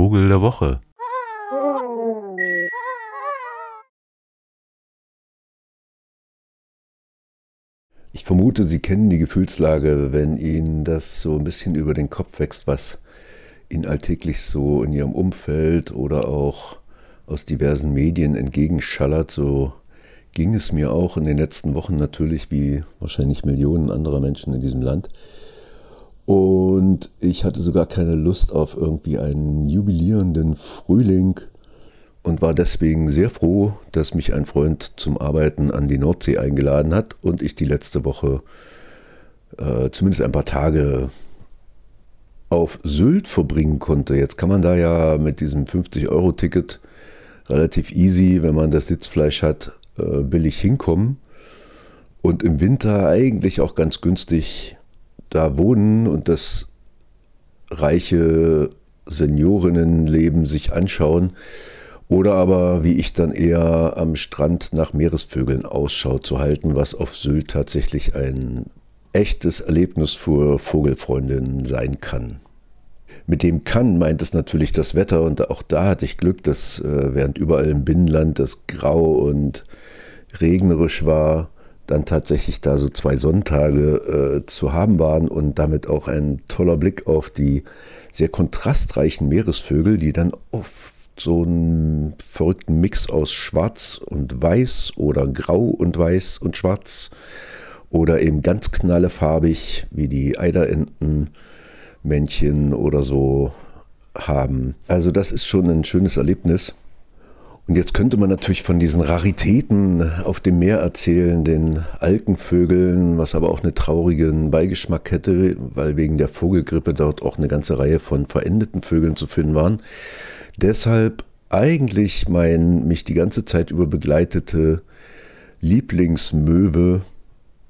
Vogel der Woche. Ich vermute, Sie kennen die Gefühlslage, wenn Ihnen das so ein bisschen über den Kopf wächst, was Ihnen alltäglich so in Ihrem Umfeld oder auch aus diversen Medien entgegenschallert. So ging es mir auch in den letzten Wochen natürlich, wie wahrscheinlich Millionen anderer Menschen in diesem Land. Und ich hatte sogar keine Lust auf irgendwie einen jubilierenden Frühling und war deswegen sehr froh, dass mich ein Freund zum Arbeiten an die Nordsee eingeladen hat und ich die letzte Woche äh, zumindest ein paar Tage auf Sylt verbringen konnte. Jetzt kann man da ja mit diesem 50-Euro-Ticket relativ easy, wenn man das Sitzfleisch hat, äh, billig hinkommen und im Winter eigentlich auch ganz günstig da wohnen und das reiche Seniorinnenleben sich anschauen. Oder aber, wie ich dann eher am Strand nach Meeresvögeln Ausschau zu halten, was auf Sylt tatsächlich ein echtes Erlebnis für Vogelfreundinnen sein kann. Mit dem kann meint es natürlich das Wetter und auch da hatte ich Glück, dass äh, während überall im Binnenland das grau und regnerisch war, dann tatsächlich da so zwei Sonntage äh, zu haben waren und damit auch ein toller Blick auf die sehr kontrastreichen Meeresvögel, die dann auf so einen verrückten Mix aus Schwarz und Weiß oder Grau und Weiß und Schwarz oder eben ganz knallefarbig wie die Eiderentenmännchen oder so haben. Also das ist schon ein schönes Erlebnis. Und jetzt könnte man natürlich von diesen Raritäten auf dem Meer erzählen, den Alkenvögeln, was aber auch einen traurigen Beigeschmack hätte, weil wegen der Vogelgrippe dort auch eine ganze Reihe von verendeten Vögeln zu finden waren deshalb eigentlich mein mich die ganze Zeit über begleitete Lieblingsmöwe,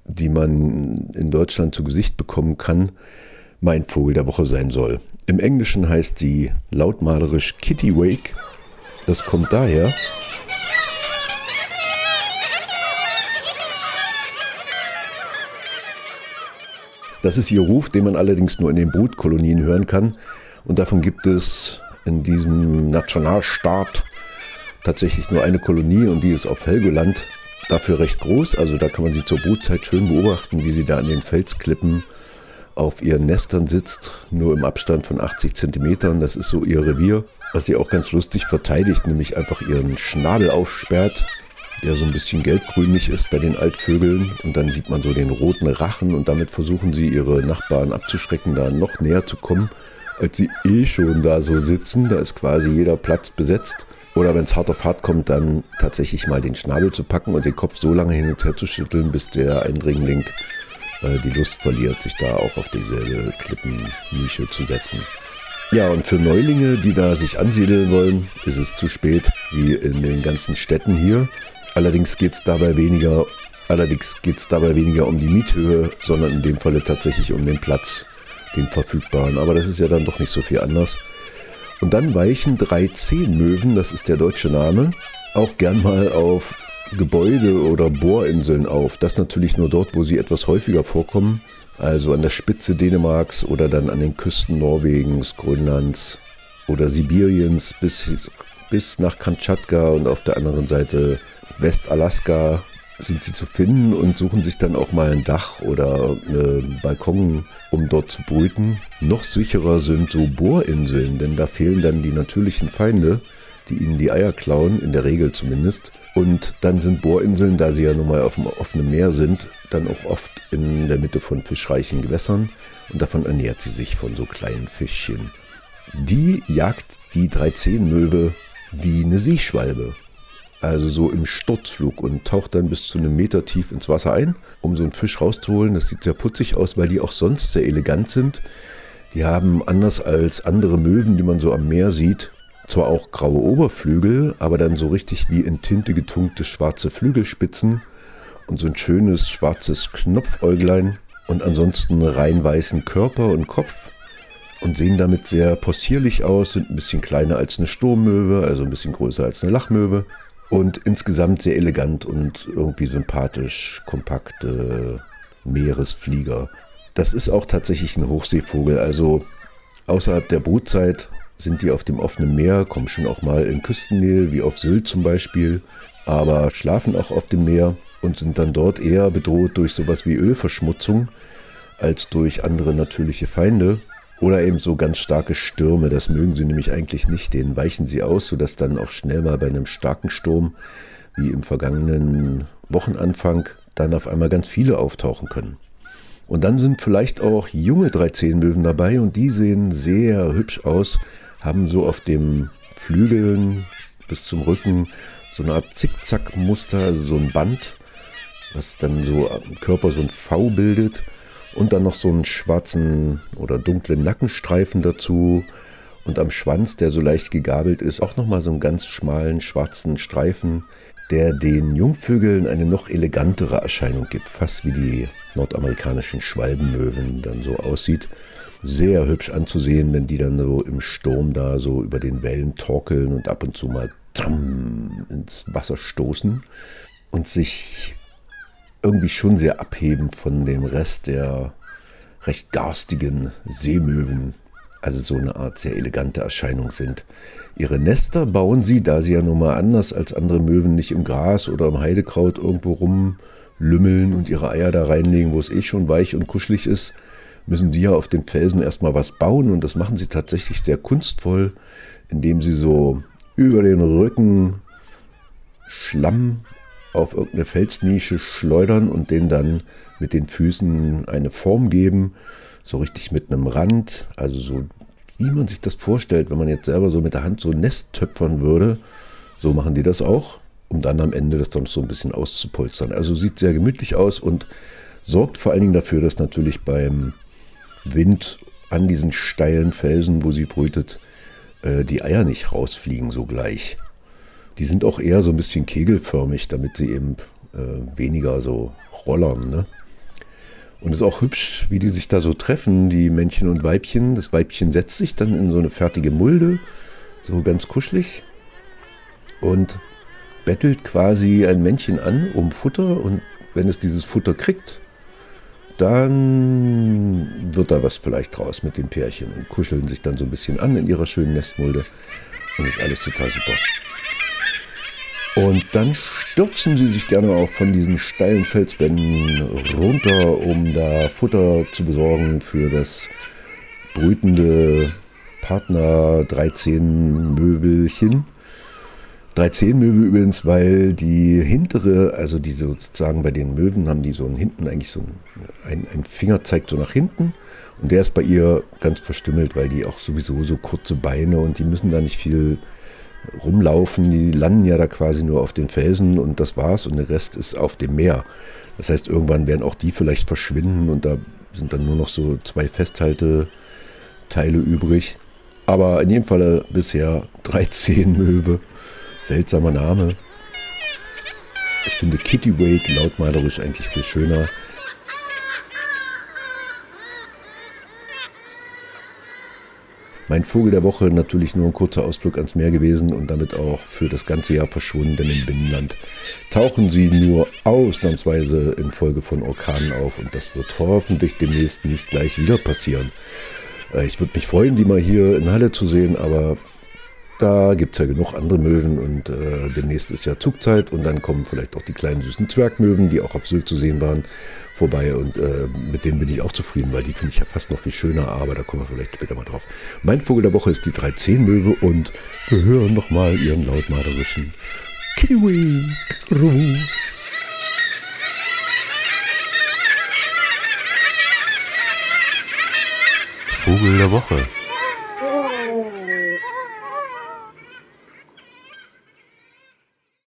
die man in Deutschland zu Gesicht bekommen kann, mein Vogel der Woche sein soll. Im Englischen heißt sie lautmalerisch Kitty Wake. Das kommt daher, Das ist ihr Ruf, den man allerdings nur in den Brutkolonien hören kann. Und davon gibt es in diesem Nationalstaat tatsächlich nur eine Kolonie und die ist auf Helgoland. Dafür recht groß, also da kann man sie zur Brutzeit schön beobachten, wie sie da an den Felsklippen auf ihren Nestern sitzt, nur im Abstand von 80 Zentimetern. Das ist so ihr Revier, was sie auch ganz lustig verteidigt, nämlich einfach ihren Schnabel aufsperrt, der so ein bisschen gelbgrünlich ist bei den Altvögeln. Und dann sieht man so den roten Rachen und damit versuchen sie ihre Nachbarn abzuschrecken, da noch näher zu kommen als sie eh schon da so sitzen. Da ist quasi jeder Platz besetzt. Oder wenn es hart auf hart kommt, dann tatsächlich mal den Schnabel zu packen und den Kopf so lange hin und her zu schütteln, bis der Eindringling die Lust verliert, sich da auch auf dieselbe Klippennische zu setzen. Ja, und für Neulinge, die da sich ansiedeln wollen, ist es zu spät, wie in den ganzen Städten hier. Allerdings geht es dabei weniger, allerdings geht es dabei weniger um die Miethöhe, sondern in dem Falle tatsächlich um den Platz, den verfügbaren. Aber das ist ja dann doch nicht so viel anders. Und dann weichen drei Zehnmöwen, das ist der deutsche Name, auch gern mal auf Gebäude oder Bohrinseln auf. Das natürlich nur dort, wo sie etwas häufiger vorkommen. Also an der Spitze Dänemarks oder dann an den Küsten Norwegens, Grönlands oder Sibiriens bis, bis nach Kamtschatka und auf der anderen Seite Westalaska sind sie zu finden und suchen sich dann auch mal ein Dach oder einen Balkon, um dort zu brüten. Noch sicherer sind so Bohrinseln, denn da fehlen dann die natürlichen Feinde, die ihnen die Eier klauen, in der Regel zumindest. Und dann sind Bohrinseln, da sie ja nun mal auf dem offenen Meer sind, dann auch oft in der Mitte von fischreichen Gewässern und davon ernährt sie sich von so kleinen Fischchen. Die jagt die Dreizehnmöwe wie eine Seeschwalbe also so im Sturzflug und taucht dann bis zu einem Meter tief ins Wasser ein, um so einen Fisch rauszuholen. Das sieht sehr putzig aus, weil die auch sonst sehr elegant sind. Die haben anders als andere Möwen, die man so am Meer sieht, zwar auch graue Oberflügel, aber dann so richtig wie in Tinte getunkte schwarze Flügelspitzen und so ein schönes schwarzes Knopfäuglein und ansonsten rein weißen Körper und Kopf und sehen damit sehr possierlich aus, sind ein bisschen kleiner als eine Sturmmöwe, also ein bisschen größer als eine Lachmöwe und insgesamt sehr elegant und irgendwie sympathisch, kompakte Meeresflieger. Das ist auch tatsächlich ein Hochseevogel, also außerhalb der Brutzeit sind die auf dem offenen Meer, kommen schon auch mal in Küstennähe, wie auf Sylt zum Beispiel, aber schlafen auch auf dem Meer und sind dann dort eher bedroht durch sowas wie Ölverschmutzung als durch andere natürliche Feinde. Oder eben so ganz starke Stürme, das mögen sie nämlich eigentlich nicht, denen weichen sie aus, sodass dann auch schnell mal bei einem starken Sturm, wie im vergangenen Wochenanfang, dann auf einmal ganz viele auftauchen können. Und dann sind vielleicht auch junge 13-Möwen dabei und die sehen sehr hübsch aus, haben so auf dem Flügeln bis zum Rücken so eine Art Zickzack-Muster, also so ein Band, was dann so am Körper so ein V bildet und dann noch so einen schwarzen oder dunklen Nackenstreifen dazu und am Schwanz, der so leicht gegabelt ist, auch nochmal so einen ganz schmalen schwarzen Streifen, der den Jungvögeln eine noch elegantere Erscheinung gibt, fast wie die nordamerikanischen Schwalbenmöwen dann so aussieht. Sehr hübsch anzusehen, wenn die dann so im Sturm da so über den Wellen torkeln und ab und zu mal tram, ins Wasser stoßen und sich irgendwie schon sehr abheben von dem Rest der recht garstigen Seemöwen, also so eine Art sehr elegante Erscheinung sind. Ihre Nester bauen sie, da sie ja nun mal anders als andere Möwen nicht im Gras oder im Heidekraut irgendwo rumlümmeln und ihre Eier da reinlegen, wo es eh schon weich und kuschelig ist, müssen sie ja auf den Felsen erstmal was bauen und das machen sie tatsächlich sehr kunstvoll, indem sie so über den Rücken Schlamm auf irgendeine Felsnische schleudern und den dann mit den Füßen eine Form geben, so richtig mit einem Rand, also so wie man sich das vorstellt, wenn man jetzt selber so mit der Hand so Nest töpfern würde, so machen die das auch, um dann am Ende das dann so ein bisschen auszupolstern. Also sieht sehr gemütlich aus und sorgt vor allen Dingen dafür, dass natürlich beim Wind an diesen steilen Felsen, wo sie brütet, äh, die Eier nicht rausfliegen so gleich. Die sind auch eher so ein bisschen kegelförmig, damit sie eben äh, weniger so rollern. Ne? Und es ist auch hübsch, wie die sich da so treffen, die Männchen und Weibchen. Das Weibchen setzt sich dann in so eine fertige Mulde, so ganz kuschelig, und bettelt quasi ein Männchen an um Futter. Und wenn es dieses Futter kriegt, dann wird da was vielleicht draus mit dem Pärchen und kuscheln sich dann so ein bisschen an in ihrer schönen Nestmulde. Und ist alles total super. Und dann stürzen sie sich gerne auch von diesen steilen Felswänden runter, um da Futter zu besorgen für das brütende Partner 13 Möwelchen. 13 Möwe übrigens, weil die hintere, also die sozusagen bei den Möwen haben die so einen hinten eigentlich so ein, ein Finger zeigt so nach hinten und der ist bei ihr ganz verstümmelt, weil die auch sowieso so kurze Beine und die müssen da nicht viel rumlaufen. Die landen ja da quasi nur auf den Felsen und das war's und der Rest ist auf dem Meer. Das heißt, irgendwann werden auch die vielleicht verschwinden und da sind dann nur noch so zwei Festhalteteile übrig. Aber in jedem Fall bisher 13 Möwe. Seltsamer Name. Ich finde Kitty Wake lautmalerisch eigentlich viel schöner. Mein Vogel der Woche natürlich nur ein kurzer Ausflug ans Meer gewesen und damit auch für das ganze Jahr verschwunden im Binnenland. Tauchen sie nur ausnahmsweise in Folge von Orkanen auf und das wird hoffentlich demnächst nicht gleich wieder passieren. Äh, ich würde mich freuen, die mal hier in Halle zu sehen, aber da gibt es ja genug andere Möwen und äh, demnächst ist ja Zugzeit und dann kommen vielleicht auch die kleinen süßen Zwergmöwen, die auch auf Sylt zu sehen waren, vorbei und äh, mit denen bin ich auch zufrieden, weil die finde ich ja fast noch viel schöner, aber da kommen wir vielleicht später mal drauf. Mein Vogel der Woche ist die 13-Möwe und wir hören nochmal ihren lautmalerischen Kiwi-Ruf. Vogel der Woche.